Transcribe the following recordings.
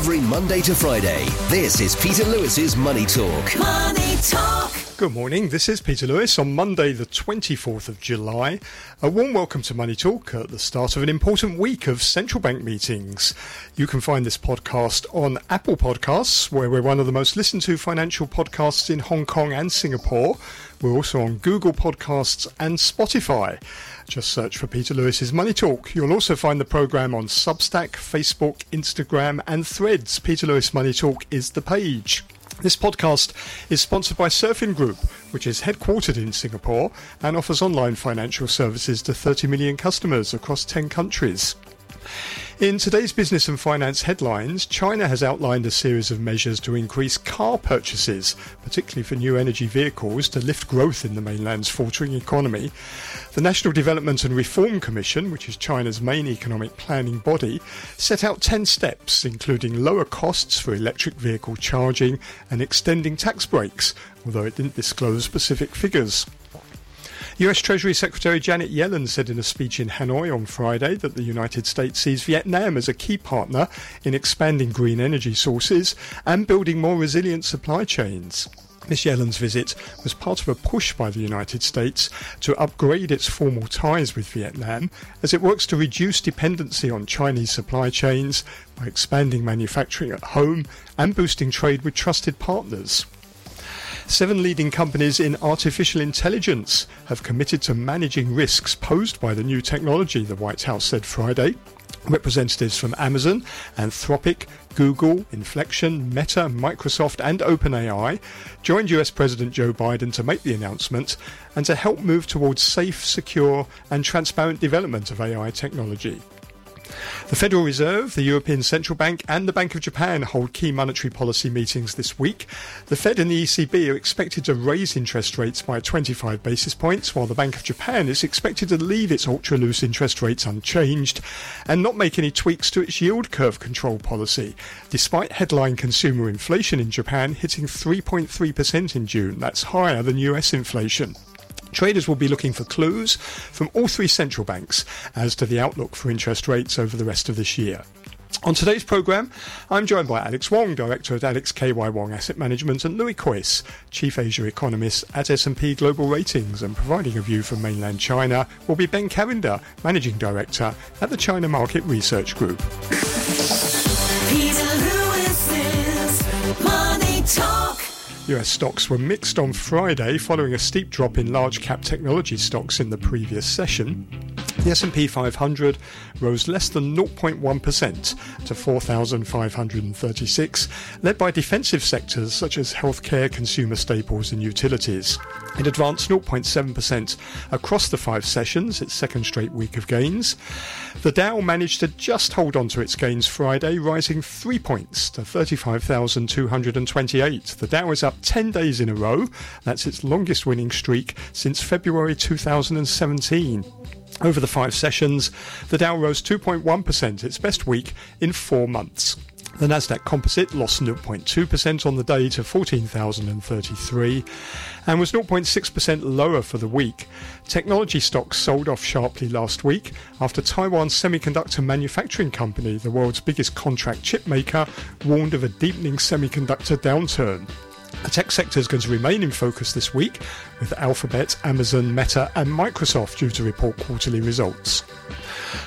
every Monday to Friday. This is Peter Lewis's Money Talk. Money Talk. Good morning. This is Peter Lewis on Monday, the 24th of July. A warm welcome to Money Talk at the start of an important week of central bank meetings. You can find this podcast on Apple Podcasts, where we're one of the most listened to financial podcasts in Hong Kong and Singapore. We're also on Google Podcasts and Spotify. Just search for Peter Lewis's Money Talk. You'll also find the program on Substack, Facebook, Instagram, and Threads. Peter Lewis Money Talk is the page. This podcast is sponsored by Surfin Group, which is headquartered in Singapore and offers online financial services to 30 million customers across 10 countries. In today's business and finance headlines, China has outlined a series of measures to increase car purchases, particularly for new energy vehicles, to lift growth in the mainland's faltering economy. The National Development and Reform Commission, which is China's main economic planning body, set out 10 steps, including lower costs for electric vehicle charging and extending tax breaks, although it didn't disclose specific figures. US Treasury Secretary Janet Yellen said in a speech in Hanoi on Friday that the United States sees Vietnam as a key partner in expanding green energy sources and building more resilient supply chains. Miss Yellen's visit was part of a push by the United States to upgrade its formal ties with Vietnam as it works to reduce dependency on Chinese supply chains by expanding manufacturing at home and boosting trade with trusted partners. Seven leading companies in artificial intelligence have committed to managing risks posed by the new technology, the White House said Friday. Representatives from Amazon, Anthropic, Google, Inflection, Meta, Microsoft, and OpenAI joined US President Joe Biden to make the announcement and to help move towards safe, secure, and transparent development of AI technology. The Federal Reserve, the European Central Bank, and the Bank of Japan hold key monetary policy meetings this week. The Fed and the ECB are expected to raise interest rates by 25 basis points, while the Bank of Japan is expected to leave its ultra loose interest rates unchanged and not make any tweaks to its yield curve control policy, despite headline consumer inflation in Japan hitting 3.3% in June. That's higher than US inflation. Traders will be looking for clues from all three central banks as to the outlook for interest rates over the rest of this year. On today's programme, I'm joined by Alex Wong, Director at Alex KY Wong Asset Management, and Louis Kuijs, Chief Asia Economist at S&P Global Ratings, and providing a view from mainland China will be Ben Cavender, Managing Director at the China Market Research Group. US stocks were mixed on Friday following a steep drop in large cap technology stocks in the previous session. The S&P 500 rose less than 0.1% to 4,536, led by defensive sectors such as healthcare, consumer staples and utilities. It advanced 0.7% across the five sessions, its second straight week of gains. The Dow managed to just hold on to its gains Friday, rising 3 points to 35,228. The Dow is up 10 days in a row. That's its longest winning streak since February 2017. Over the five sessions, the Dow rose 2.1%, its best week in four months. The Nasdaq Composite lost 0.2% on the day to 14,033 and was 0.6% lower for the week. Technology stocks sold off sharply last week after Taiwan's semiconductor manufacturing company, the world's biggest contract chip maker, warned of a deepening semiconductor downturn. The tech sector is going to remain in focus this week, with Alphabet, Amazon, Meta, and Microsoft due to report quarterly results.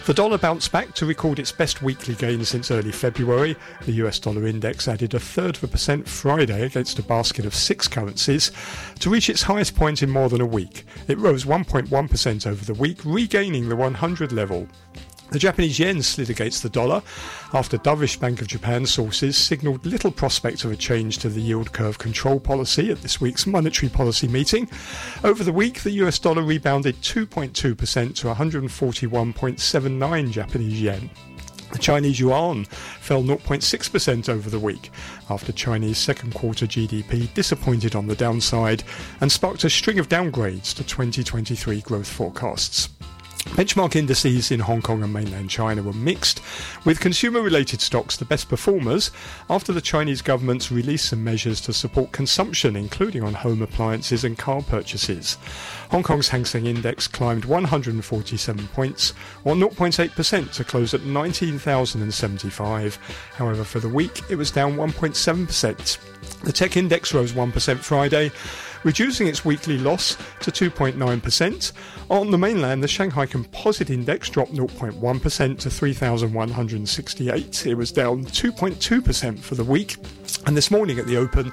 The dollar bounced back to record its best weekly gain since early February. The US dollar index added a third of a percent Friday against a basket of six currencies to reach its highest point in more than a week. It rose 1.1% over the week, regaining the 100 level. The Japanese yen slid against the dollar after dovish Bank of Japan sources signalled little prospect of a change to the yield curve control policy at this week's monetary policy meeting. Over the week, the US dollar rebounded 2.2% to 141.79 Japanese yen. The Chinese yuan fell 0.6% over the week after Chinese second quarter GDP disappointed on the downside and sparked a string of downgrades to 2023 growth forecasts. Benchmark indices in Hong Kong and mainland China were mixed, with consumer related stocks the best performers after the Chinese government's released some measures to support consumption, including on home appliances and car purchases. Hong Kong's Hang Seng Index climbed 147 points, or 0.8% to close at 19,075. However, for the week, it was down 1.7%. The tech index rose 1% Friday, reducing its weekly loss to 2.9%. On the mainland, the Shanghai Composite Index dropped 0.1% to 3,168. It was down 2.2% for the week. And this morning at the open,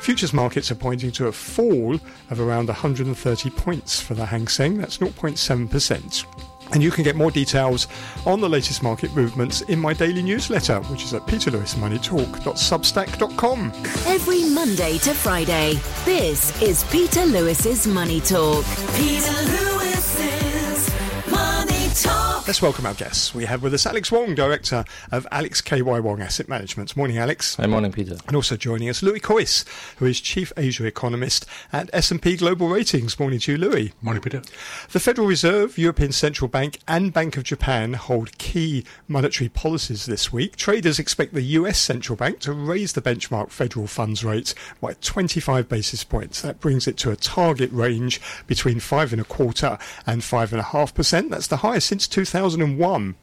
futures markets are pointing to a fall of around 130 points for the Hang Seng. That's 0.7%. And you can get more details on the latest market movements in my daily newsletter, which is at peterlewismoneytalk.substack.com. Every Monday to Friday, this is Peter Lewis's Money Talk. Peter Lewis's Money Talk. Let's welcome our guests. We have with us Alex Wong, Director of Alex KY Wong Asset Management. Morning, Alex. Hi, morning, Peter. And also joining us, Louis Kuijs, who is Chief Asia Economist at S&P Global Ratings. Morning to you, Louis. Morning, Peter. The Federal Reserve, European Central Bank, and Bank of Japan hold key monetary policies this week. Traders expect the US Central Bank to raise the benchmark federal funds rate by 25 basis points. That brings it to a target range between five and a quarter and five and a half percent. That's the highest since 2001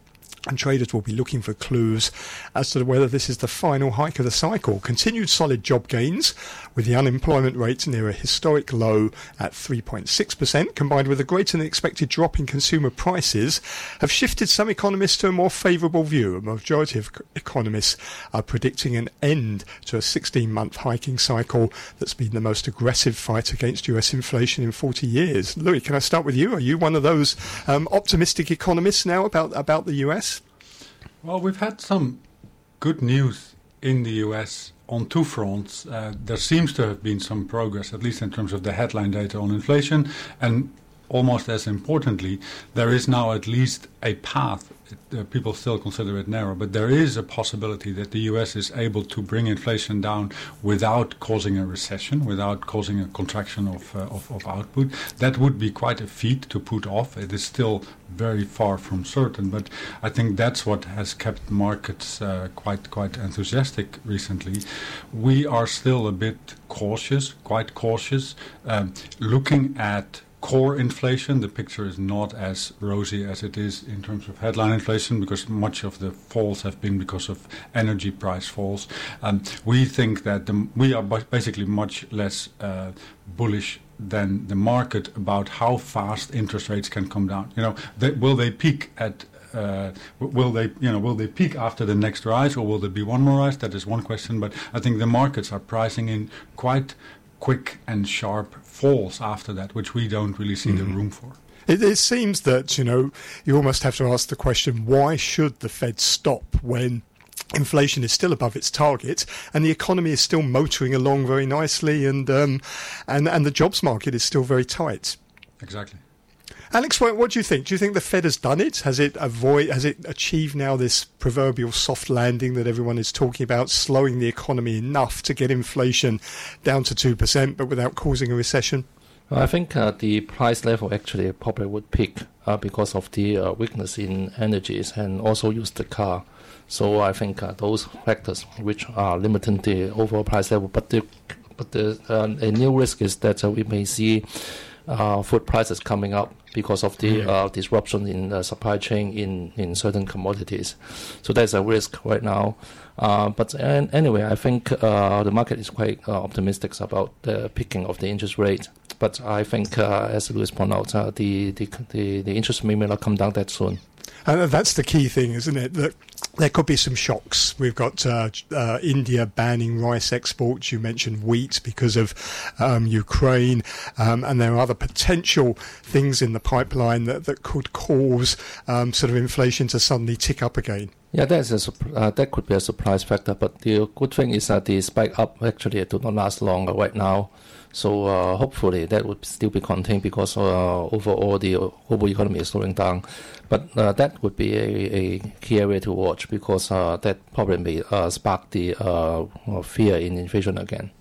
and traders will be looking for clues as to whether this is the final hike of the cycle. Continued solid job gains, with the unemployment rate near a historic low at 3.6%, combined with a greater than expected drop in consumer prices, have shifted some economists to a more favourable view. A majority of economists are predicting an end to a 16 month hiking cycle that's been the most aggressive fight against US inflation in 40 years. Louis, can I start with you? Are you one of those um, optimistic economists now about, about the US? Well, we've had some good news in the US on two fronts. Uh, there seems to have been some progress, at least in terms of the headline data on inflation, and almost as importantly, there is now at least a path. Uh, people still consider it narrow, but there is a possibility that the US is able to bring inflation down without causing a recession, without causing a contraction of, uh, of, of output. That would be quite a feat to put off. It is still very far from certain, but I think that's what has kept markets uh, quite quite enthusiastic recently. We are still a bit cautious, quite cautious, um, looking at core inflation, the picture is not as rosy as it is in terms of headline inflation because much of the falls have been because of energy price falls. Um, we think that the, we are basically much less uh, bullish than the market about how fast interest rates can come down. You know, they, will they peak at uh, will they, you know, will they peak after the next rise, or will there be one more rise? That is one question. But I think the markets are pricing in quite quick and sharp falls after that, which we don't really see the room for. It, it seems that, you know, you almost have to ask the question why should the Fed stop when inflation is still above its target and the economy is still motoring along very nicely and, um, and, and the jobs market is still very tight? Exactly. Alex, what, what do you think? Do you think the Fed has done it? Has it avoid? Has it achieved now this proverbial soft landing that everyone is talking about, slowing the economy enough to get inflation down to two percent, but without causing a recession? I think uh, the price level actually probably would peak uh, because of the uh, weakness in energies and also used the car. So I think uh, those factors which are limiting the overall price level. But the but the uh, a new risk is that uh, we may see uh, food prices coming up because of the uh, disruption in the supply chain in, in certain commodities. So there's a risk right now. Uh, but an anyway, I think uh, the market is quite uh, optimistic about the picking of the interest rate. But I think, uh, as Louis pointed out, uh, the, the, the, the interest may not come down that soon. And that's the key thing, isn't it? That there could be some shocks. We've got uh, uh, India banning rice exports. You mentioned wheat because of um, Ukraine, um, and there are other potential things in the pipeline that, that could cause um, sort of inflation to suddenly tick up again. Yeah, that's a, uh, that could be a surprise factor. But the good thing is that the spike up actually do not last longer right now. So uh, hopefully that would still be contained because uh, overall the global economy is slowing down. But uh, that would be a, a key area to watch because uh, that probably may uh, spark the uh, fear in inflation again.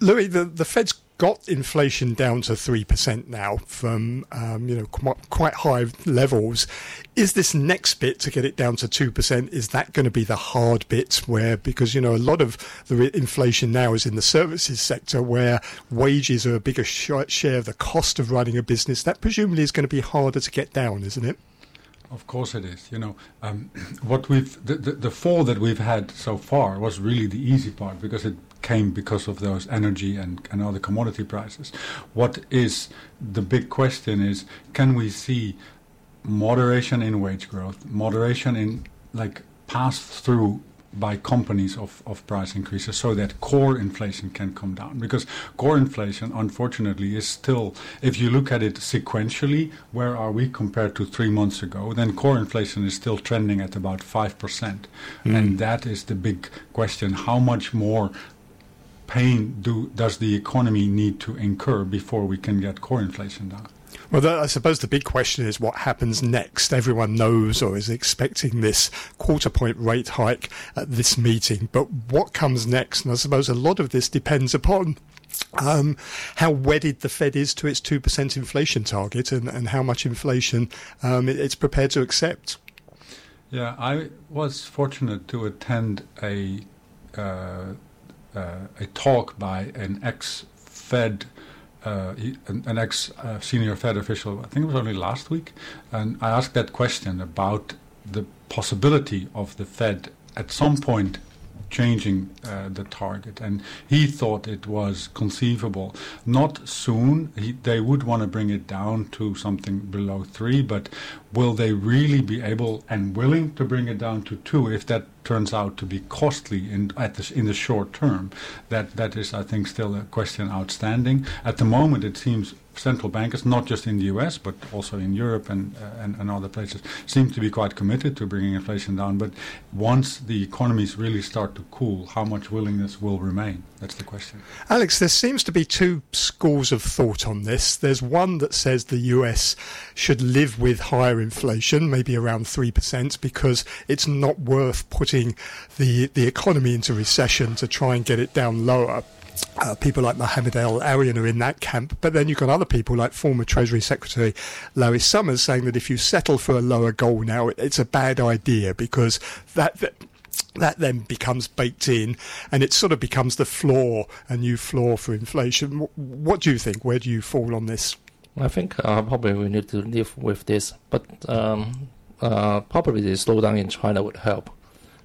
Louis, the, the Fed's got inflation down to 3% now from um, you know quite, quite high levels. Is this next bit to get it down to 2%, is that going to be the hard bit where, because you know, a lot of the inflation now is in the services sector where wages are a bigger sh- share of the cost of running a business, that presumably is going to be harder to get down, isn't it? Of course it is. You know, um, what we've the, the, the fall that we've had so far was really the easy part because it came because of those energy and, and other commodity prices. What is the big question is can we see moderation in wage growth, moderation in like pass through by companies of, of price increases so that core inflation can come down. Because core inflation, unfortunately, is still, if you look at it sequentially, where are we compared to three months ago, then core inflation is still trending at about 5%. Mm. And that is the big question. How much more pain do, does the economy need to incur before we can get core inflation down? Well, I suppose the big question is what happens next. Everyone knows or is expecting this quarter point rate hike at this meeting, but what comes next? And I suppose a lot of this depends upon um, how wedded the Fed is to its 2% inflation target and, and how much inflation um, it, it's prepared to accept. Yeah, I was fortunate to attend a uh, uh, a talk by an ex Fed uh, an, ex uh, senior Fed official, I think it was only last week, and I asked that question about the possibility of the Fed at some point changing uh, the target. And he thought it was conceivable. Not soon. He, they would want to bring it down to something below three, but will they really be able and willing to bring it down to two if that turns out to be costly in at the, in the short term? That that is, I think, still a question outstanding. At the moment, it seems central bankers, not just in the US but also in Europe and, uh, and, and other places, seem to be quite committed to bringing inflation down. But once the economies really start to cool, how much willingness will remain? That's the question. Alex, there seems to be two schools of thought on this. There's one that says the US should live with higher inflation, maybe around 3%, because it's not worth putting the, the economy into recession to try and get it down lower. Uh, people like Mohamed El-Erian are in that camp, but then you've got other people like former Treasury Secretary Larry Summers saying that if you settle for a lower goal now, it's a bad idea because that, that that then becomes baked in and it sort of becomes the floor, a new floor for inflation. What do you think? Where do you fall on this? I think uh, probably we need to live with this, but um, uh, probably the slowdown in China would help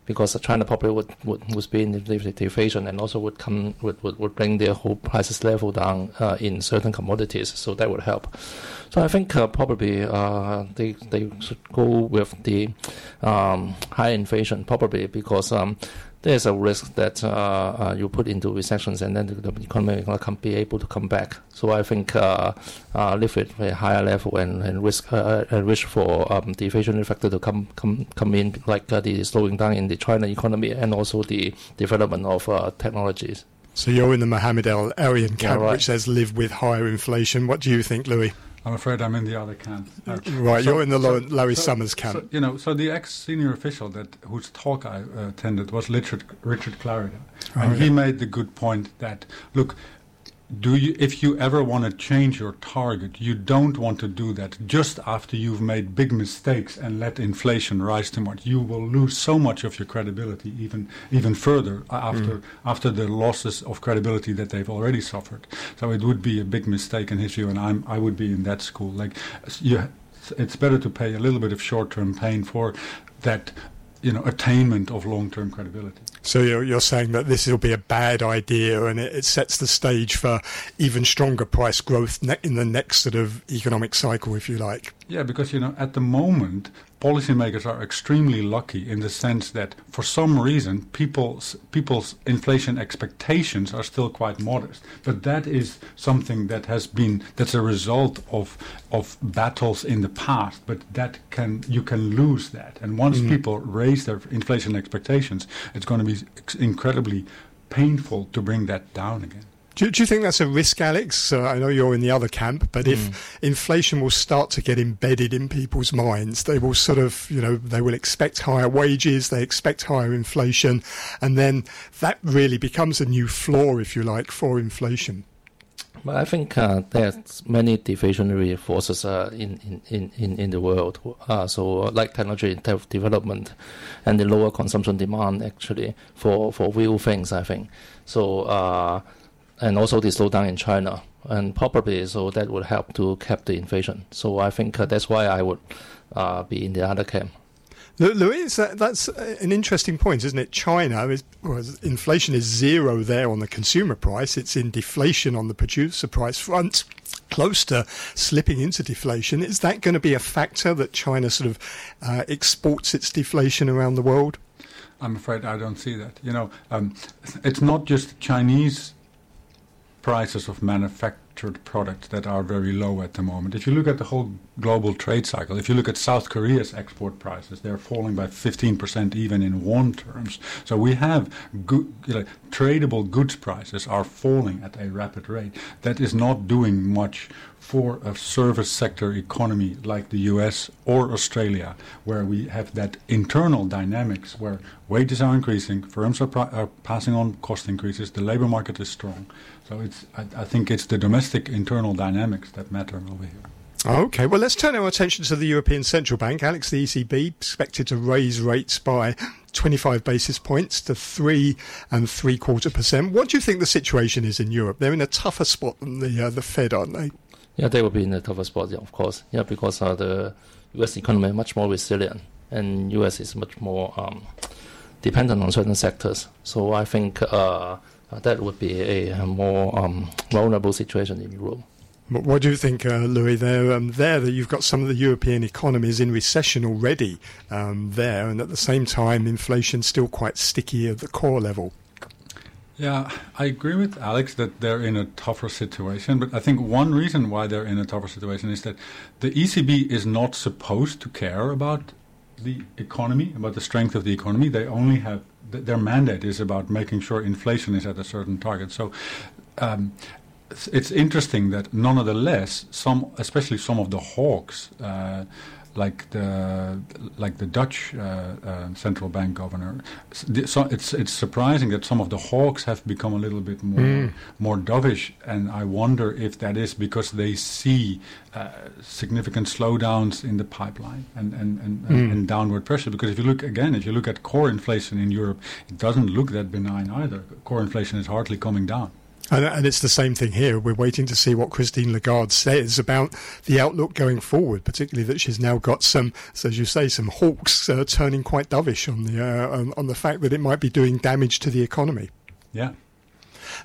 because China probably would, would, would be in deflation and also would come would, would, would bring their whole prices level down uh, in certain commodities. So that would help. So I think uh, probably uh, they they should go with the um, high inflation probably because um, there's a risk that uh, uh, you put into recessions and then the, the economy can't be able to come back. So I think uh, uh, live at a higher level and, and risk uh, and wish for um, the inflationary factor to come come come in, like uh, the slowing down in the China economy and also the development of uh, technologies. So you're in the Mohamed El-Erian camp, yeah, right. which says live with higher inflation. What do you think, Louis? I'm afraid I'm in the other camp. Right, so, you're in the so, Larry so, Summers camp. So, you know, so the ex-senior official that whose talk I uh, attended was Richard Richard Clarida, oh, and yeah. he made the good point that look, do you if you ever want to change your target you don't want to do that just after you've made big mistakes and let inflation rise too much. You will lose so much of your credibility even even further after mm. after the losses of credibility that they've already suffered. So it would be a big mistake in his view and I'm I would be in that school. Like you it's better to pay a little bit of short-term pain for that you know attainment of long-term credibility so you're, you're saying that this will be a bad idea and it, it sets the stage for even stronger price growth ne- in the next sort of economic cycle, if you like. Yeah, because you know at the moment policymakers are extremely lucky in the sense that for some reason people's people's inflation expectations are still quite modest. But that is something that has been that's a result of of battles in the past but that can you can lose that. And once mm. people raise their inflation expectations it's going to be incredibly painful to bring that down again do, do you think that's a risk, Alex? Uh, I know you're in the other camp, but mm. if inflation will start to get embedded in people's minds, they will sort of, you know, they will expect higher wages, they expect higher inflation, and then that really becomes a new floor, if you like, for inflation. But I think uh, there's many deflationary forces uh, in, in, in, in the world. Uh, so, uh, like technology development and the lower consumption demand, actually, for, for real things, I think. So, uh, and also the slowdown in China. And probably so that would help to cap the inflation. So, I think uh, that's why I would be in the other camp. Louis, that, that's an interesting point, isn't it? China, is, well, inflation is zero there on the consumer price. It's in deflation on the producer price front, close to slipping into deflation. Is that going to be a factor that China sort of uh, exports its deflation around the world? I'm afraid I don't see that. You know, um, it's not just Chinese prices of manufactured products that are very low at the moment. If you look at the whole global trade cycle, if you look at South Korea's export prices, they're falling by 15% even in won terms. So we have good, you know, tradable goods prices are falling at a rapid rate. That is not doing much for a service sector economy like the US or Australia, where we have that internal dynamics where wages are increasing, firms are, are passing on cost increases, the labor market is strong. So it's, I, I think it's the domestic internal dynamics that matter over here. Okay, well, let's turn our attention to the European Central Bank. Alex, the ECB expected to raise rates by 25 basis points to three and three quarter percent. What do you think the situation is in Europe? They're in a tougher spot than the uh, the Fed, aren't they? Yeah, they will be in a tougher spot, yeah, of course. Yeah, because uh, the U.S. economy is much more resilient, and U.S. is much more um, dependent on certain sectors. So I think. Uh, uh, that would be a, a more um, vulnerable situation in Europe. What do you think, uh, Louis? There, um, there that you've got some of the European economies in recession already um, there, and at the same time, inflation still quite sticky at the core level. Yeah, I agree with Alex that they're in a tougher situation. But I think one reason why they're in a tougher situation is that the ECB is not supposed to care about the economy, about the strength of the economy. They only have th- their mandate is about making sure inflation is at a certain target. So. Um, it's interesting that nonetheless, some, especially some of the hawks, uh, like the like the Dutch uh, uh, central bank governor. So it's it's surprising that some of the hawks have become a little bit more mm. more dovish, and I wonder if that is because they see uh, significant slowdowns in the pipeline and and, and, mm. and downward pressure. Because if you look again, if you look at core inflation in Europe, it doesn't look that benign either. Core inflation is hardly coming down. And, and, it's the same thing here. We're waiting to see what Christine Lagarde says about the outlook going forward, particularly that she's now got some, as you say, some hawks uh, turning quite dovish on the uh, on, on, the fact that it might be doing damage to the economy. Yeah.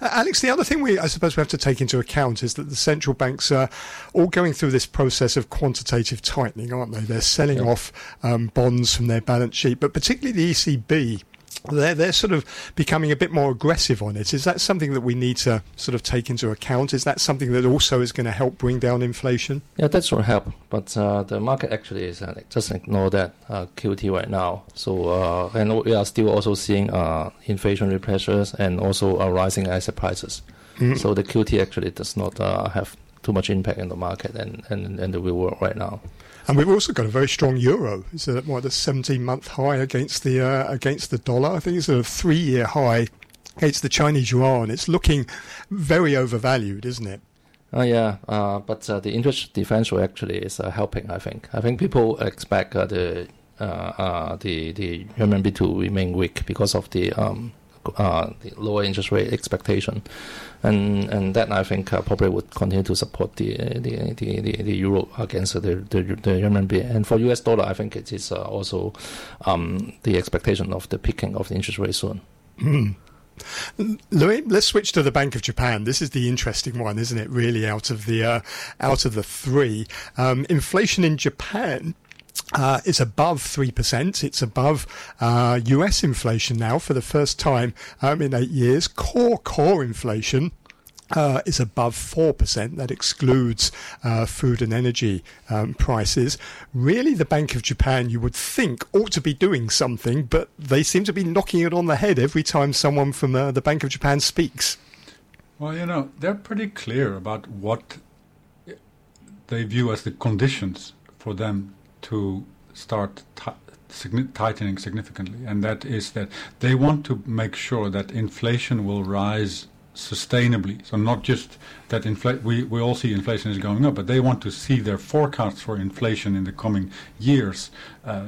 Uh, Alex, the other thing we, I suppose, we have to take into account is that the central banks are all going through this process of quantitative tightening, aren't they? They're selling yeah. off um, bonds from their balance sheet, but particularly the ECB they're, they're sort of becoming a bit more aggressive on it. Is that something that we need to sort of take into account? Is that something that also is going to help bring down inflation? Yeah, that will help. But uh, the market actually is uh, just ignore that uh, QT right now. So uh, and we are still also seeing uh, inflationary pressures and also uh, rising asset prices. Mm-hmm. So the QT actually does not have too much impact in the market and, and, and the real world right now. And we've also got a very strong euro. It's at what a 17-month high against the uh, against the dollar. I think it's at a three-year high against the Chinese yuan. It's looking very overvalued, isn't it? Oh yeah, uh, but uh, the interest differential actually is uh, helping. I think. I think people expect uh, the uh, the the renminbi to remain weak because of the um, uh, the lower interest rate expectation, and and that I think uh, probably would continue to support the the the, the, the euro against the the, the renminbi. And for U.S. dollar, I think it is uh, also um, the expectation of the peaking of the interest rate soon. Mm. Louis, let's switch to the Bank of Japan. This is the interesting one, isn't it? Really, out of the uh, out of the three, um, inflation in Japan uh, is above 3%. It's above uh, US inflation now for the first time um, in eight years. Core core inflation. Uh, is above 4%. That excludes uh, food and energy um, prices. Really, the Bank of Japan, you would think, ought to be doing something, but they seem to be knocking it on the head every time someone from uh, the Bank of Japan speaks. Well, you know, they're pretty clear about what they view as the conditions for them to start tightening significantly, and that is that they want to make sure that inflation will rise sustainably. So not just that infl- we, we all see inflation is going up, but they want to see their forecasts for inflation in the coming years uh,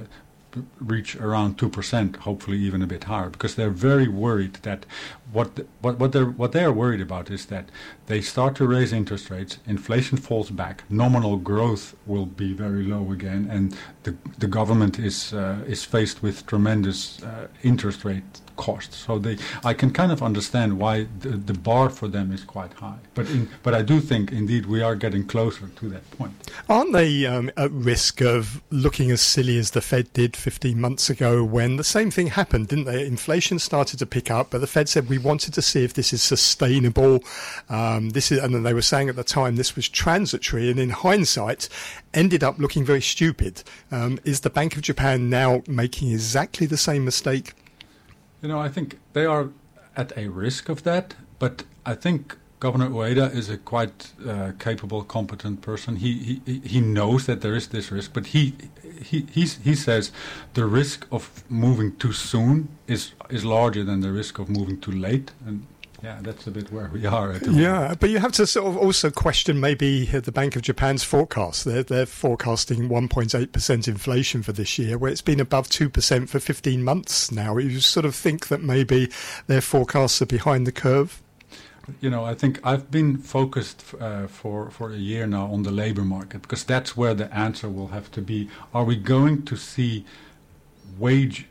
reach around 2%, hopefully even a bit higher, because they're very worried that what, the, what, what, they're, what they are worried about is that they start to raise interest rates, inflation falls back, nominal growth will be very low again, and the, the government is, uh, is faced with tremendous uh, interest rate costs. So they, I can kind of understand why the, the bar for them is quite high. But in, but I do think indeed we are getting closer to that point. Aren't they um, at risk of looking as silly as the Fed did 15 months ago when the same thing happened, didn't they? Inflation started to pick up, but the Fed said we wanted to see if this is sustainable. Um, this is, and they were saying at the time this was transitory, and in hindsight, ended up looking very stupid. Um, is the Bank of Japan now making exactly the same mistake? You know, I think they are at a risk of that, but I think Governor Ueda is a quite uh, capable, competent person. He, he he knows that there is this risk, but he he he says the risk of moving too soon is is larger than the risk of moving too late, and yeah, that's a bit where we are at the Yeah, but you have to sort of also question maybe the Bank of Japan's forecast. They're, they're forecasting 1.8% inflation for this year, where it's been above 2% for 15 months now. You sort of think that maybe their forecasts are behind the curve. You know, I think I've been focused uh, for for a year now on the labor market because that's where the answer will have to be. Are we going to see wage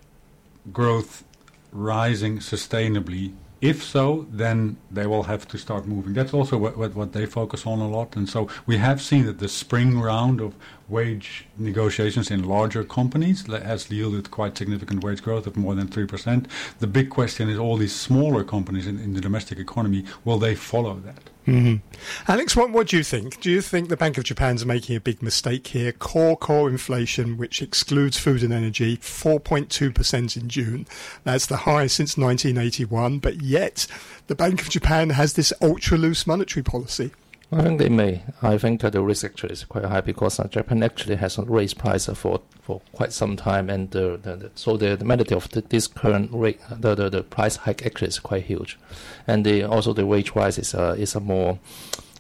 growth rising sustainably if so, then they will have to start moving. That's also what, what, what, they focus on a lot. And so we have seen that the spring round of wage negotiations in larger companies has yielded quite significant wage growth of more than 3%. The big question is all these smaller companies in, in the domestic economy, will they follow that? Mm-hmm. Alex, what, what do you think? Do you think the Bank of Japan's making a big mistake here? Core core inflation, which excludes food and energy, 4.2% in June. That's the highest since 1981, but yet the Bank of Japan has this ultra loose monetary policy. I think they may. I think uh, the risk actually is quite high because uh, Japan actually has raised prices for, for quite some time, and the, the, so the, the magnitude of the, this current rate, the, the, the price hike actually is quite huge, and the, also the wage rise is uh, is a more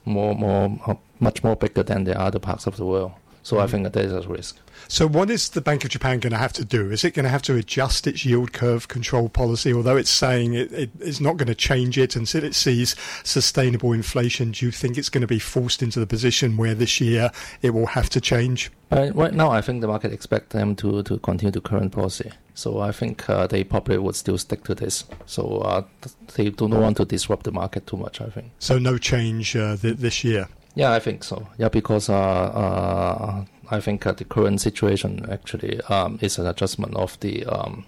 more more uh, much more bigger than the other parts of the world. So I think that there is a risk. So what is the Bank of Japan going to have to do? Is it going to have to adjust its yield curve control policy? Although it's saying it, it, it's not going to change it until it sees sustainable inflation, do you think it's going to be forced into the position where this year it will have to change? Uh, right now, I think the market expect them to, to continue the current policy. So I think uh, they probably would still stick to this. So uh, they do not want to disrupt the market too much, I think. So no change uh, th- this year? Yeah, I think so. Yeah, because uh, uh, I think uh, the current situation actually um, is an adjustment of the um,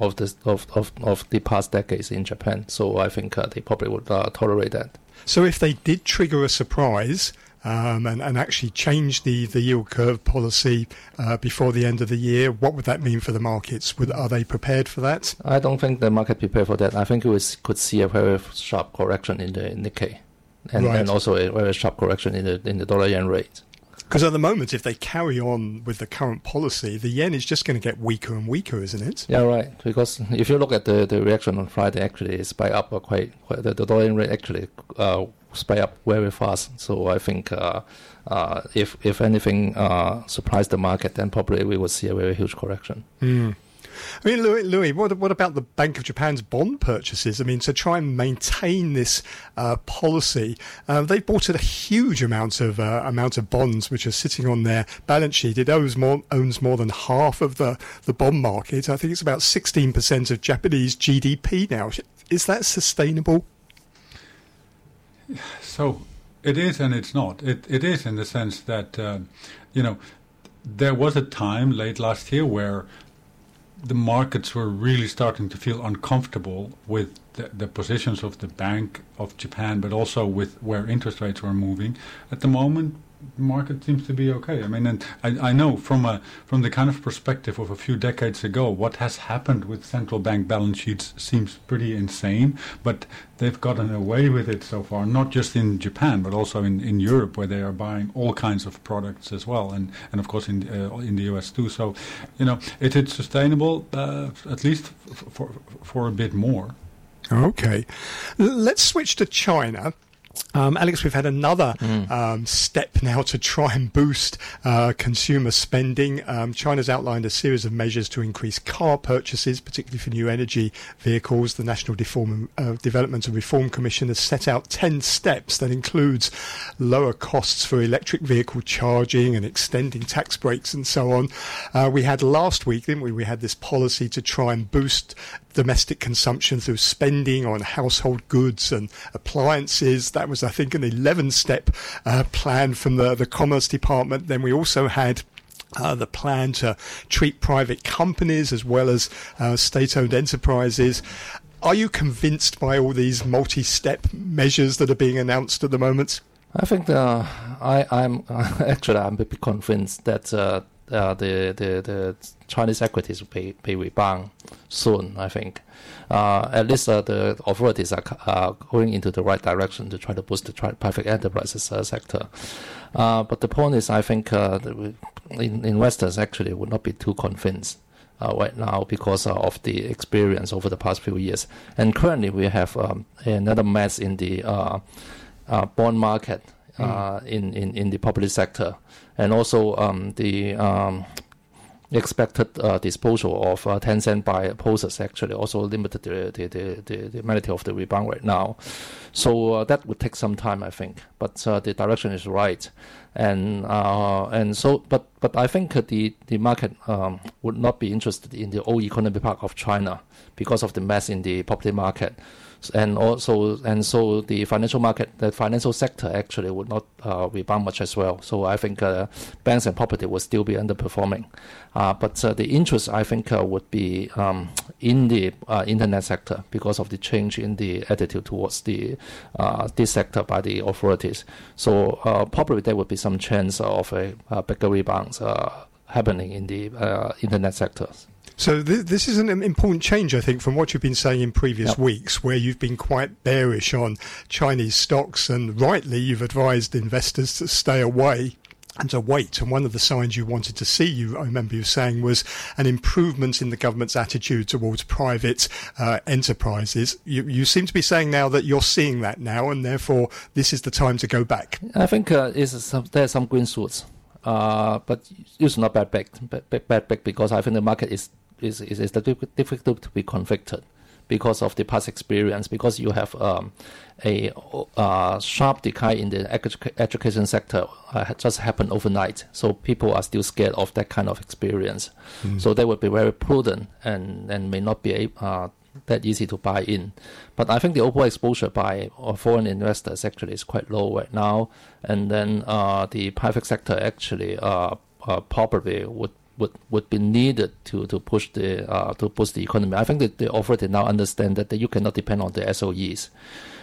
of the of, of, of the past decades in Japan. So I think they probably would tolerate that. So if they did trigger a surprise. Um, and, and, actually change the, the yield curve policy uh, before the end of the year, what would that mean for the markets? Would, are they prepared for that? I don't think the market prepared for that. I think we could see a very sharp correction in the Nikkei and, right. and also a very sharp correction in the in the dollar yen rate. Because at the moment, if they carry on with the current policy, the yen is just going to get weaker and weaker, isn't it? Yeah, right. Because if you look at the, the reaction on Friday, actually, it spiked up quite, quite the, the dollar yen rate actually uh, spiked up very fast. So I think uh, uh, if if anything uh, surprised the market, then probably we will see a very huge correction. Mm. I mean, Louis, Louis what, what about the Bank of Japan's bond purchases? I mean, to try and maintain this uh, policy, uh, they bought a huge amount of uh, amount of bonds which are sitting on their balance sheet. It owns more owns more than half of the, the bond market. I think it's about 16% of Japanese GDP now. Is that sustainable? So it is and it's not. It, it is in the sense that, uh, you know, there was a time late last year where the markets were really starting to feel uncomfortable with the, the, positions of the Bank of Japan, but also with where interest rates were moving. At the moment, market seems to be okay. I mean, and I, I know from a from the kind of perspective of a few decades ago, what has happened with central bank balance sheets seems pretty insane. But they've gotten away with it so far, not just in Japan, but also in, in Europe, where they are buying all kinds of products as well, and and of course in uh, in the US too. So, you know, it is sustainable uh, at least for for a bit more. Okay. Let's switch to China. Um, Alex, we've had another mm. um, step now to try and boost uh, consumer spending. Um, China's outlined a series of measures to increase car purchases, particularly for new energy vehicles. The National Deform, uh, Development and Reform Commission has set out 10 steps that includes lower costs for electric vehicle charging and extending tax breaks and so on. Uh, we had last week, didn't we? We had this policy to try and boost domestic consumption through spending on household goods and appliances. That was, I think, an 11 step uh, plan from the, the Commerce Department. Then we also had uh, the plan to treat private companies as well as uh, state owned enterprises. Are you convinced by all these multi step measures that are being announced at the moment? I think uh, I, am actually I'm a bit convinced that uh, the, the the Chinese equities will be, be rebound soon. I think uh, at least uh, the authorities are uh, going into the right direction to try to boost the private enterprises uh, sector. Uh, but the point is, I think investors actually would not be too convinced. right now, because of the experience over the past few years, and currently we have um, another mess in the bond market mm. in, in in the public sector, and also um, the um, expected uh, disposal of uh, Tencent by Prosus actually also limited the, the, the, the, the of the rebound right now. So uh, that would take some time, I think. But uh, the direction is right. And uh, and so, but but I think the the market um, would not be interested in the old economic park of China because of the mess in the property market and also and so the financial market, the financial sector actually would not uh, rebound much as well. So I think uh, banks and property will still be underperforming. Uh, but uh, the interest I think uh, would be um, in the uh, internet sector because of the change in the attitude towards the this sector by the authorities. So probably there would be some chance of a, a bigger rebound happening in the internet sectors. So th- this is an important change, I think, from what you've been saying in previous yep. weeks, where you've been quite bearish on Chinese stocks, and rightly you've advised investors to stay away and to wait. And one of the signs you wanted to see, you I remember you saying, was an improvement in the government's attitude towards private uh, enterprises. You, you, seem to be saying now that you're seeing that now, and therefore this is the time to go back. I think uh, some, there's some green shoots. Uh, but it's not bad bad, bad back because I think the market is is, is, is difficult to be convicted because of the past experience, because you have um, a uh, sharp decline in the edu- education sector uh, just happened overnight. So people are still scared of that kind of experience. Mm. So they would be very prudent and, and may not be uh, that easy to buy in. But I think the overall exposure by uh, foreign investors actually is quite low right now. And then uh, the private sector actually uh, probably would would, would be needed to, to push the uh, to boost the economy. I think that the authorities now understand that you cannot depend on the SOEs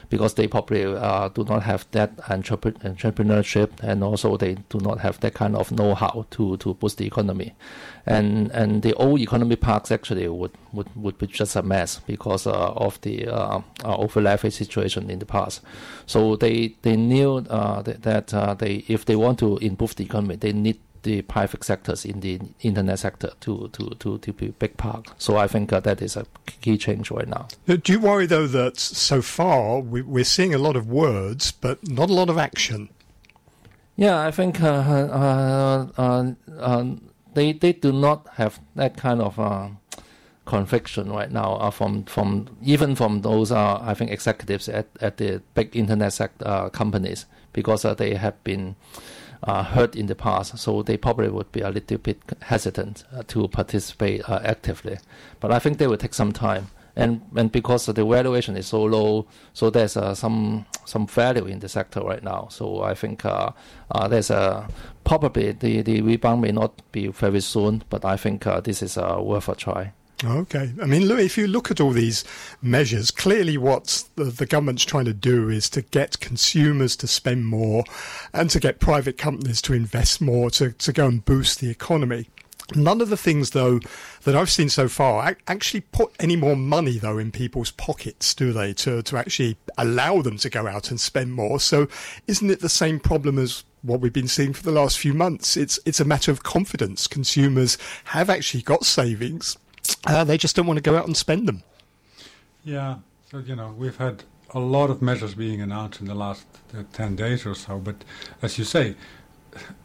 because they probably uh, do not have that entrepreneurship and also they do not have that kind of know-how to, to boost the economy. And and the old economy parks actually would, would, would be just a mess because uh, of the uh, uh over situation in the past. So they they knew uh, that, that uh, they if they want to improve the economy, they need the private sectors in the internet sector to to to, to be big part. So I think uh, that is a key change right now. Do you worry though that so far we, we're seeing a lot of words but not a lot of action? Yeah, I think uh, uh, uh, uh they they do not have that kind of uh, conviction right now uh, from from even from those uh, I think executives at, at the big internet sector uh, companies because uh, they have been uh, hurt in the past, so they probably would be a little bit hesitant uh, to participate uh, actively. But I think they will take some time, and and because the valuation is so low, so there's uh, some some value in the sector right now. So I think uh, uh, there's a probably the the rebound may not be very soon, but I think this is worth a try. Okay. I mean, look, if you look at all these measures, clearly what the, the, government's trying to do is to get consumers to spend more and to get private companies to invest more to, to go and boost the economy. None of the things, though, that I've seen so far actually put any more money, though, in people's pockets, do they, to, to actually allow them to go out and spend more? So, isn't it the same problem as what we've been seeing for the last few months? It's, it's a matter of confidence. Consumers have actually got savings, uh, they just don't want to go out and spend them. Yeah, So, you know, we've had a lot of measures being announced in the last uh, 10 days or so, but as you say,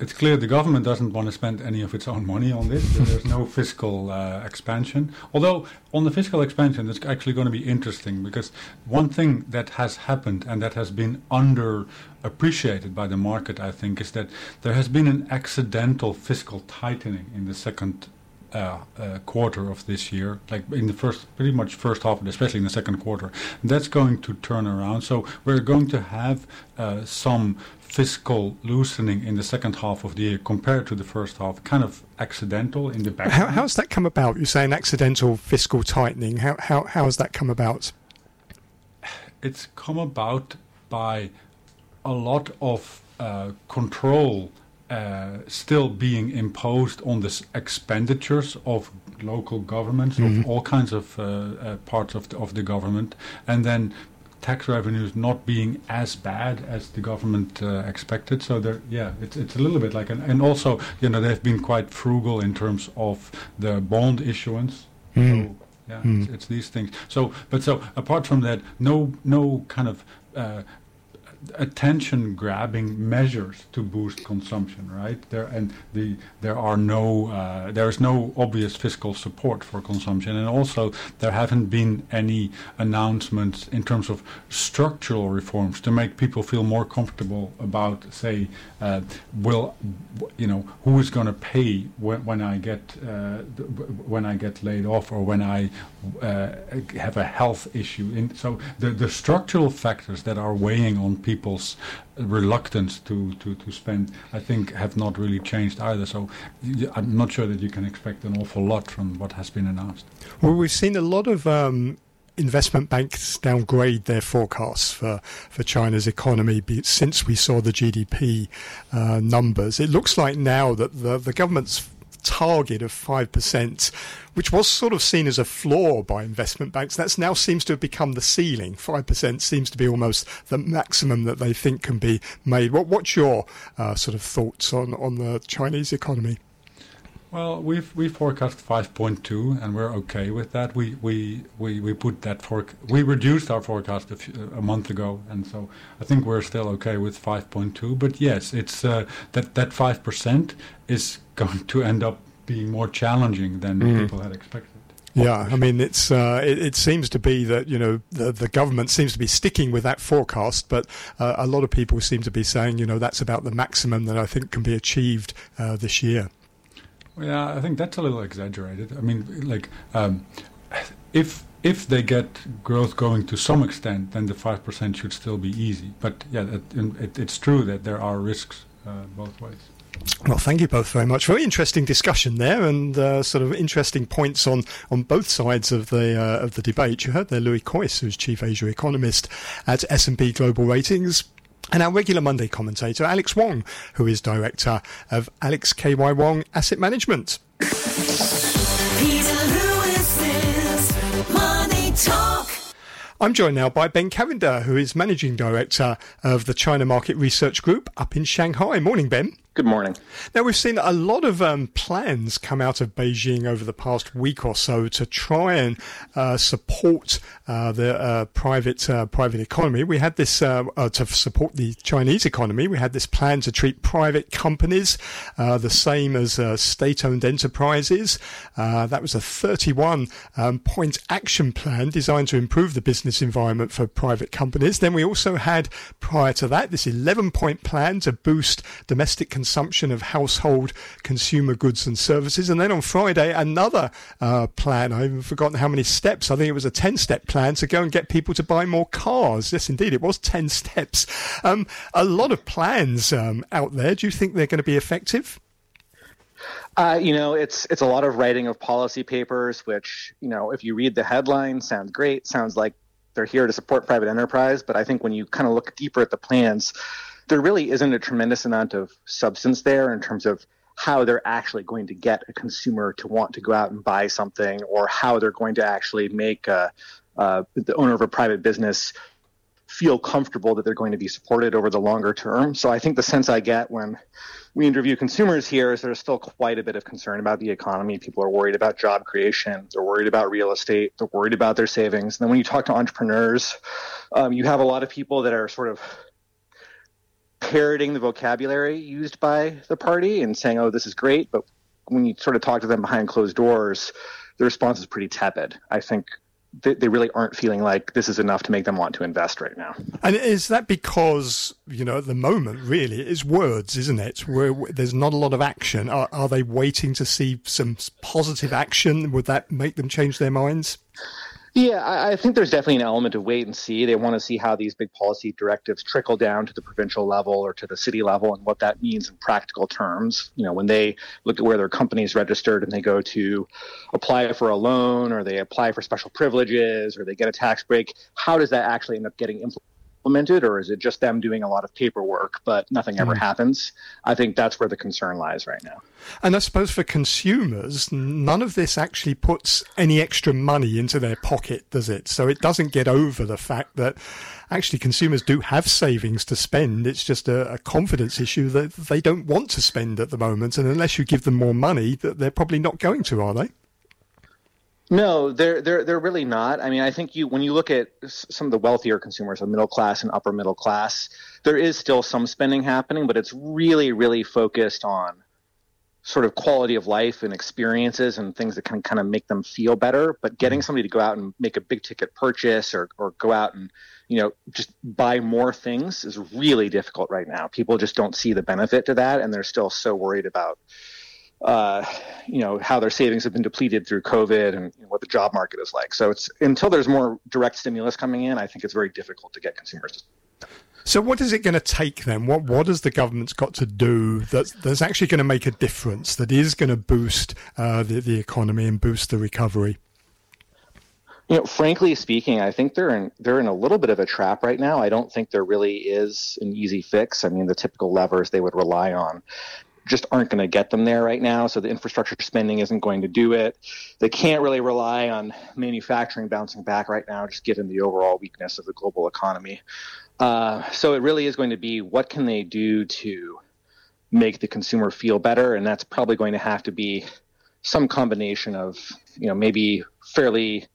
it's clear the government doesn't want to spend any of its own money on this. There's no fiscal uh, expansion. Although on the fiscal expansion, it's actually going to be interesting because one thing that has happened and that has been underappreciated by the market, I think, is that there has been an accidental fiscal tightening in the second uh, uh, quarter of this year, like in the first, pretty much first half, especially in the second quarter. That's going to turn around. So we're going to have uh, some fiscal loosening in the second half of the year compared to the first half, kind of accidental in the back. How, how's that come about? You're saying accidental fiscal tightening. How, how, how has that come about? It's come about by a lot of uh, control uh, still being imposed on the expenditures of local governments, mm-hmm. of all kinds of uh, uh, parts of the, of the government, and then tax revenues not being as bad as the government uh, expected. So there, yeah, it's it's a little bit like an, and also you know they've been quite frugal in terms of the bond issuance. Mm. So yeah, mm. it's, it's, these things. So but so apart from that, no no kind of uh, attention grabbing measures to boost consumption, right? There and the there are no uh, there is no obvious fiscal support for consumption, and also there haven't been any announcements in terms of structural reforms to make people feel more comfortable about, say, uh, will you know who is going to pay when, when I get uh, when I get laid off or when I uh, have a health issue. In, so the the structural factors that are weighing on people's reluctance to, to, to spend, I think, have not really changed either. So I'm not sure that you can expect an awful lot from what has been announced. Well, we've seen a lot of. Um, investment banks downgrade their forecasts for, for China's economy since we saw the GDP uh, numbers. It looks like now that the, the government's target of 5%, which was sort of seen as a floor by investment banks. That now seems to have become the ceiling. 5% seems to be almost the maximum that they think can be made. What, what's your uh, sort of thoughts on, on the Chinese economy? Well, we've we forecast 5.2, and we're okay with that. We we we, we put that for we reduced our forecast a, few, a month ago, and so I think we're still okay with 5.2. But yes, it's uh, that that five percent is going to end up being more challenging than mm. people had expected. Yeah, I mean, it's uh, it, it, seems to be that you know the, the government seems to be sticking with that forecast, but uh, a lot of people seem to be saying you know that's about the maximum that I think can be achieved uh, this year. Yeah, I think that's a little exaggerated. I mean, like um, if if they get growth going to some extent, then the five percent should still be easy. But yeah, it, it, it's true that there are risks uh, both ways. Well, thank you both very much. Very interesting discussion there, and uh, sort of interesting points on, on both sides of the uh, of the debate. You heard there Louis Kuijs, who's chief Asia economist at S&P Global Ratings. And our regular Monday commentator, Alex Wong, who is director of Alex KY Wong Asset Management. I'm joined now by Ben Cavender, who is managing director of the China Market Research Group up in Shanghai. Morning, Ben. Good morning. Now, we've seen a lot of um, plans come out of Beijing over the past week or so to try and uh, support uh, the uh, private uh, private economy. We had this uh, uh, to support the Chinese economy. We had this plan to treat private companies the same as state-owned enterprises. that was a 31 um, point action plan designed to improve the business environment for private companies. Then we also had, prior to that, this 11 point plan to boost domestic consumption consumption of household consumer goods and services. And then on Friday, another uh, plan. I've forgotten how many steps. I think it was a 10 step plan to go and get people to buy more cars. Yes, indeed, it was 10 steps. Um, a lot of plans um, out there. Do you think they're going to be effective? Uh, you know, it's it's a lot of writing of policy papers, which you know, if you read the headline, sounds great. Sounds like they're here to support private enterprise. But I think when you kind of look deeper at the plans, there really isn't a tremendous amount of substance there in terms of how they're actually going to get a consumer to want to go out and buy something or how they're going to actually make a, uh, the owner of a private business feel comfortable that they're going to be supported over the longer term. So I think the sense I get when we interview consumers here is there's still quite a bit of concern about the economy. People are worried about job creation. They're worried about real estate. They're worried about their savings. And then when you talk to entrepreneurs, um, you have a lot of people that are sort of parroting the vocabulary used by the party and saying, oh, this is great. But when you sort of talk to them behind closed doors, the response is pretty tepid. I think they, they really aren't feeling like this is enough to make them want to invest right now. And is that because, you know, at the moment, really, it's words, isn't it? Where there's not a lot of action. Are, are they waiting to see some positive action? Would that make them change their minds? Yeah, I, I, think there's definitely an element of wait and see. They want to see how these big policy directives trickle down to the provincial level or to the city level and what that means in practical terms. You know, when they look at where their company's registered and they go to apply for a loan or they apply for special privileges or they get a tax break, how does that actually end up getting implemented? Implemented, or is it just them doing a lot of paperwork but nothing ever mm. happens? I think that's where the concern lies right now. And I suppose for consumers, none of this actually puts any extra money into their pocket, does it? So it doesn't get over the fact that actually consumers do have savings to spend. It's just a, a confidence issue that they don't want to spend at the moment. And unless you give them more money, that they're probably not going to, are they? No, they're they're they're really not. I mean, I think you when you look at some of the wealthier consumers, so middle class and upper middle class, there is still some spending happening, but it's really really focused on sort of quality of life and experiences and things that can kind of make them feel better. But getting mm-hmm. somebody to go out and make a big ticket purchase or or go out and you know just buy more things is really difficult right now. People just don't see the benefit to that, and they're still so worried about uh, you know how their savings have been depleted through COVID and you know, what the job market is like. So it's until there's more direct stimulus coming in, I think it's very difficult to get consumers. To... So what is it going to take then? What what has the government's got to do that that's actually going to make a difference? That is going to boost uh, the the economy and boost the recovery. You know, frankly speaking, I think they're in they're in a little bit of a trap right now. I don't think there really is an easy fix. I mean, the typical levers they would rely on just aren't going to get them there right now. So the infrastructure spending isn't going to do it. They can't really rely on manufacturing bouncing back right now, just given the overall weakness of the global economy. Uh, so it really is going to be what can they do to make the consumer feel better, and that's probably going to have to be some combination of you know maybe fairly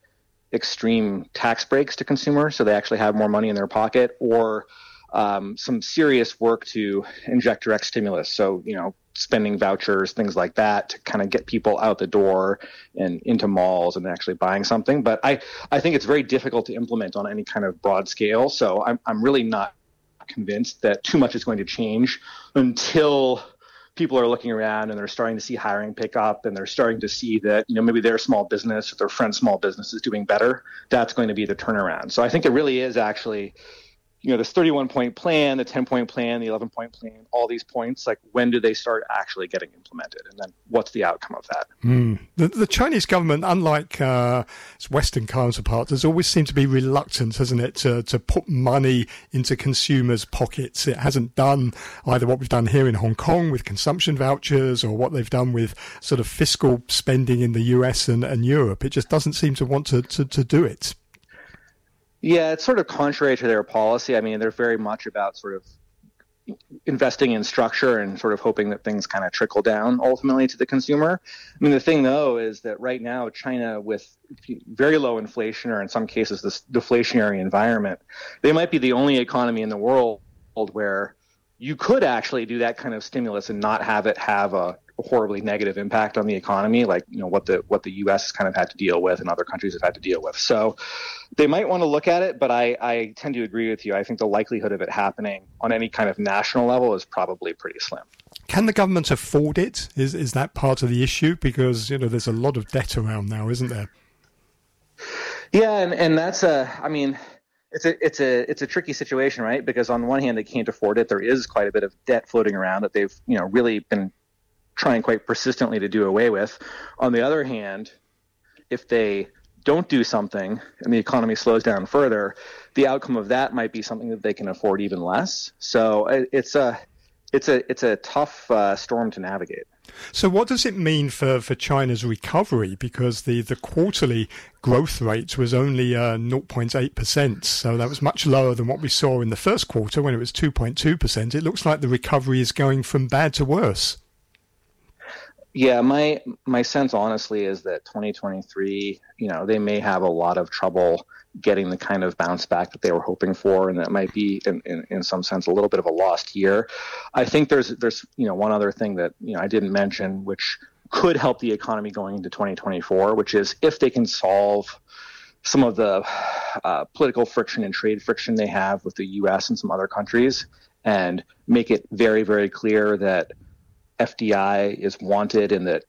extreme tax breaks to consumers so they actually have more money in their pocket or um, some serious work to inject direct stimulus. So, you know, spending vouchers, things like that to kind of get people out the door and into malls and actually buying something. But I, I think it's very difficult to implement on any kind of broad scale. So I'm, I'm really not convinced that too much is going to change until people are looking around and they're starting to see hiring pick up and they're starting to see that you know maybe their small business or their friend's small business is doing better that's going to be the turnaround so i think it really is actually you know this 31 point plan the 10 point plan the 11 point plan all these points like when do they start actually getting implemented? And then what's the outcome of that? Mm. the, the, chinese government unlike uh, its western counterparts has always seemed to be reluctant hasn't it to, to put money into consumers pockets. It hasn't done either what we've done here in hong kong with consumption vouchers or what they've done with sort of fiscal spending in the us and, and europe. It just doesn't seem to want to, to, to do it yeah, it's sort of contrary to their policy. I mean, they're very much about sort of investing in structure and sort of hoping that things kind of trickle down ultimately to the consumer. I mean, the thing though is that right now China, with very low inflation or in some cases this deflationary environment, they might be the only economy in the world where you could actually do that kind of stimulus and not have it have a horribly negative impact on the economy, like you know what the what the U.S. Has kind of had to deal with and other countries have had to deal with. So they might want to look at it, but I, I tend to agree with you. I think the likelihood of it happening on any kind of national level is probably pretty slim. Can the government afford it? Is is that part of the issue? Because you know there's a lot of debt around now, isn't there? Yeah, and, and that's a. I mean, it's a it's a it's a tricky situation, right? Because on one hand, they can't afford it. There is quite a bit of debt floating around that they've you know really been trying quite persistently to do away with. On the other hand, if they don't do something and the economy slows down further, the outcome of that might be something that they can afford even less. So it's a it's a it's a tough uh, storm to navigate. So, what does it mean for, for China's recovery? Because the, the quarterly growth rate was only uh, 0.8%, so that was much lower than what we saw in the first quarter when it was 2.2%. It looks like the recovery is going from bad to worse. Yeah, my my sense honestly is that 2023, you know, they may have a lot of trouble getting the kind of bounce back that they were hoping for, and that might be in, in, in some sense a little bit of a lost year. I think there's there's you know one other thing that you know I didn't mention, which could help the economy going into 2024, which is if they can solve some of the uh, political friction and trade friction they have with the U.S. and some other countries, and make it very very clear that FDI is wanted and that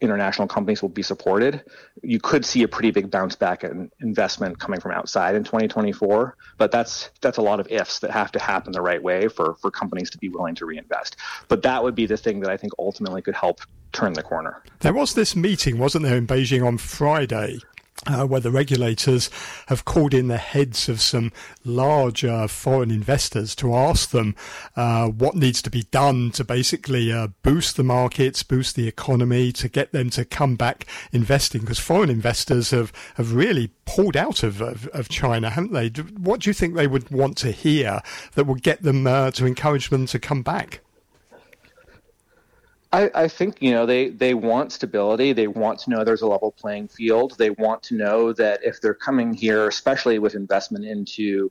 international companies will be supported, you could see a pretty big bounce back in investment coming from outside in 2024. But that's that's a lot of ifs that have to happen the right way for for companies to be willing to reinvest. But that would be the thing that I think ultimately could help turn the corner. There was this meeting, wasn't there, in Beijing on Friday, uh, where the regulators have called in the heads of some large uh, foreign investors to ask them uh, what needs to be done to basically uh, boost the markets, boost the economy, to get them to come back investing. Because foreign investors have, have really pulled out of, of, of, China, haven't they? What do you think they would want to hear that would get them uh, to encourage them to come back? I, I, think you know they they want stability. They want to know there's a level playing field. They want to know that if they're coming here, especially with investment into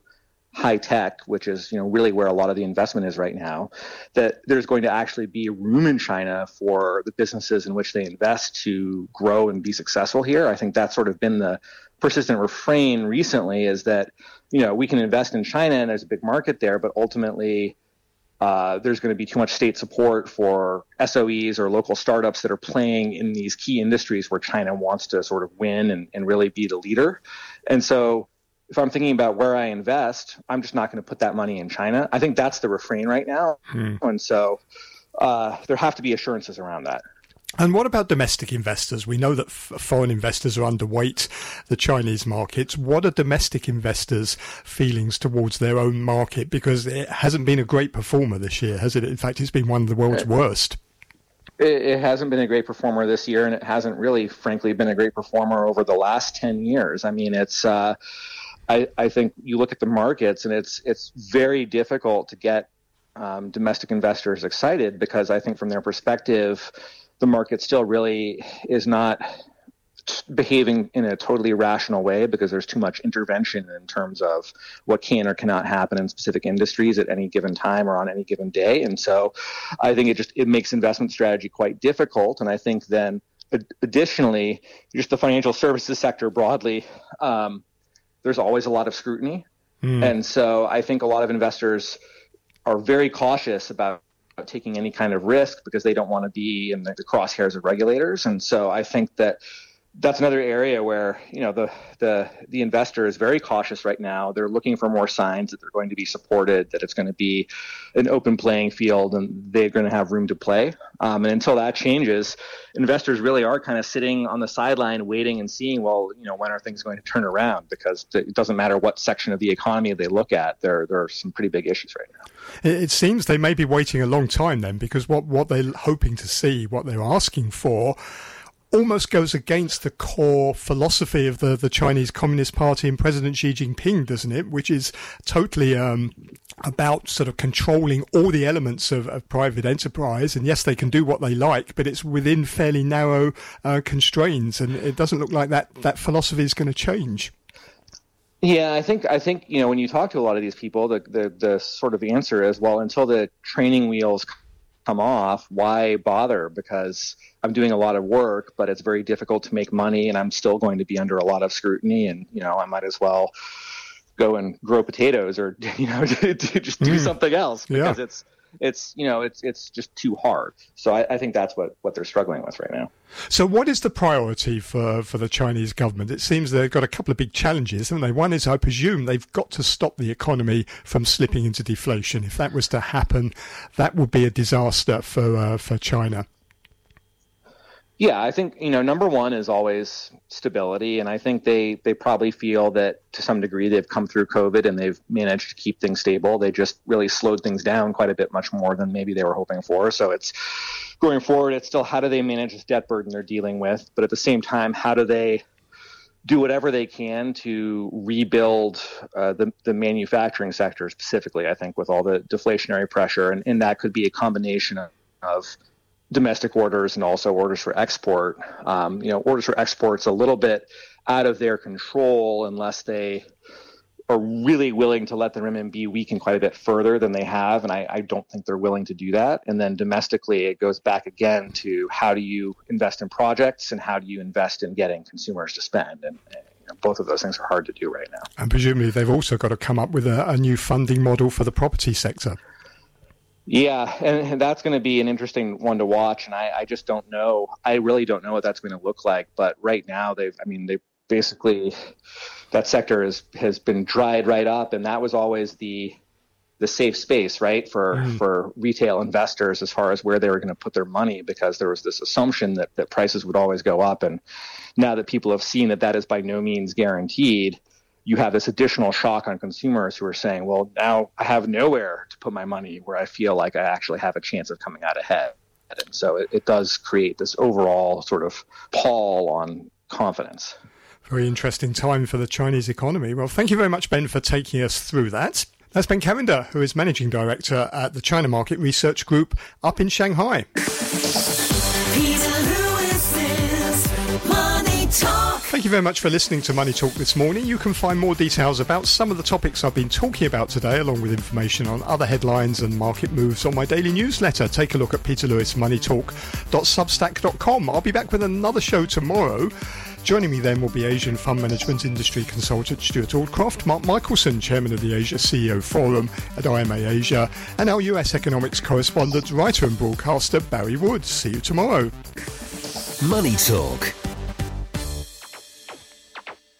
high tech, which is you know really where a lot of the investment is right now, that there's going to actually be room in China for the businesses in which they invest to grow and be successful here. I think that's sort of been the persistent refrain recently is that you know we can invest in China and there's a big market there, but ultimately uh, there's going to be too much state support for SOEs or local startups that are playing in these key industries where China wants to sort of win and, and really be the leader. And so, if I'm thinking about where I invest, I'm just not going to put that money in China. I think that's the refrain right now. Hmm. And so, uh, there have to be assurances around that. And what about domestic investors? We know that f- foreign investors are underweight the Chinese markets. What are domestic investors' feelings towards their own market? Because it hasn't been a great performer this year, has it? In fact, it's been one of the world's it, worst. It, it hasn't been a great performer this year, and it hasn't really, frankly, been a great performer over the last 10 years. I mean, it's. Uh, I, I think you look at the markets, and it's it's very difficult to get um, domestic investors excited because I think from their perspective, the market still really is not behaving in a totally rational way because there's too much intervention in terms of what can or cannot happen in specific industries at any given time or on any given day. And so i think it just it makes investment strategy quite difficult. And i think then additionally just the financial services sector broadly um, there's always a lot of scrutiny. Mm. and so i think a lot of investors are very cautious about taking any kind of risk because they don't want to be in the, crosshairs of regulators. And so I think that that's another area where you know the the the investor is very cautious right now. They're looking for more signs that they're going to be supported, that it's going to be an open playing field, and they're going to have room to play. Um, and until that changes, investors really are kind of sitting on the sideline, waiting and seeing. Well, you know, when are things going to turn around? Because it doesn't matter what section of the economy they look at. There there are some pretty big issues right now. It seems they may be waiting a long time then, because what what they're hoping to see, what they're asking for almost goes against the core philosophy of the, the Chinese Communist Party and President Xi Jinping, doesn't it? Which is totally um, about sort of controlling all the elements of, of, private enterprise. And yes, they can do what they like, but it's within fairly narrow uh, constraints. And it doesn't look like that, that philosophy is going to change. Yeah, I think I think you know when you talk to a lot of these people, the the, the sort of answer is well until the training wheels come off, why bother? Because I'm doing a lot of work, but it's very difficult to make money, and I'm still going to be under a lot of scrutiny. And you know, I might as well go and grow potatoes or you know just do mm. something else because yeah. it's it's you know it's it's just too hard. So I, I, think that's what what they're struggling with right now. So what is the priority for for the Chinese government? It seems they've got a couple of big challenges, haven't they? One is, I presume, they've got to stop the economy from slipping into deflation. If that was to happen, that would be a disaster for uh, for China. Yeah, I think you know number one is always stability, and I think they they probably feel that to some degree they've come through COVID and they've managed to keep things stable. They just really slowed things down quite a bit, much more than maybe they were hoping for. So it's going forward. It's still how do they manage this debt burden they're dealing with, but at the same time, how do they do whatever they can to rebuild uh, the, the manufacturing sector specifically, I think, with all the deflationary pressure. And, and that could be a combination of, of domestic orders and also orders for export. Um, you know, orders for export's a little bit out of their control unless they are really willing to let the renminbi weaken quite a bit further than they have, and I, I, don't think they're willing to do that. And then domestically, it goes back again to how do you invest in projects and how do you invest in getting consumers to spend, and, and both of those things are hard to do right now. And presumably, they've also got to come up with a, a new funding model for the property sector. Yeah, and, and that's going to be an interesting one to watch, and I, I just don't know. I really don't know what that's going to look like. But right now, they've, I mean, they've basically that sector has has been dried right up, and that was always the the safe space, right, for mm. for retail investors as far as where they were going to put their money, because there was this assumption that that prices would always go up, and now that people have seen that that is by no means guaranteed, you have this additional shock on consumers who are saying, well, now I have nowhere to put my money where I feel like I actually have a chance of coming out ahead. And so it, it does create this overall sort of pall on confidence. Very interesting time for the Chinese economy. Well, thank you very much, Ben, for taking us through that. That's Ben Cavender, who is Managing Director at the China Market Research Group up in Shanghai. Thank you very much for listening to Money Talk this morning. You can find more details about some of the topics I've been talking about today, along with information on other headlines and market moves on my daily newsletter. Take a look at peterlewismoneytalk.substack.com. I'll be back with another show tomorrow. Joining me then will be Asian fund management industry consultant Stuart Aldcroft, Mark Michelson, chairman of the Asia CEO Forum at IMA Asia, and our US economics correspondent, writer and broadcaster Barry Woods. See you tomorrow. Money Talk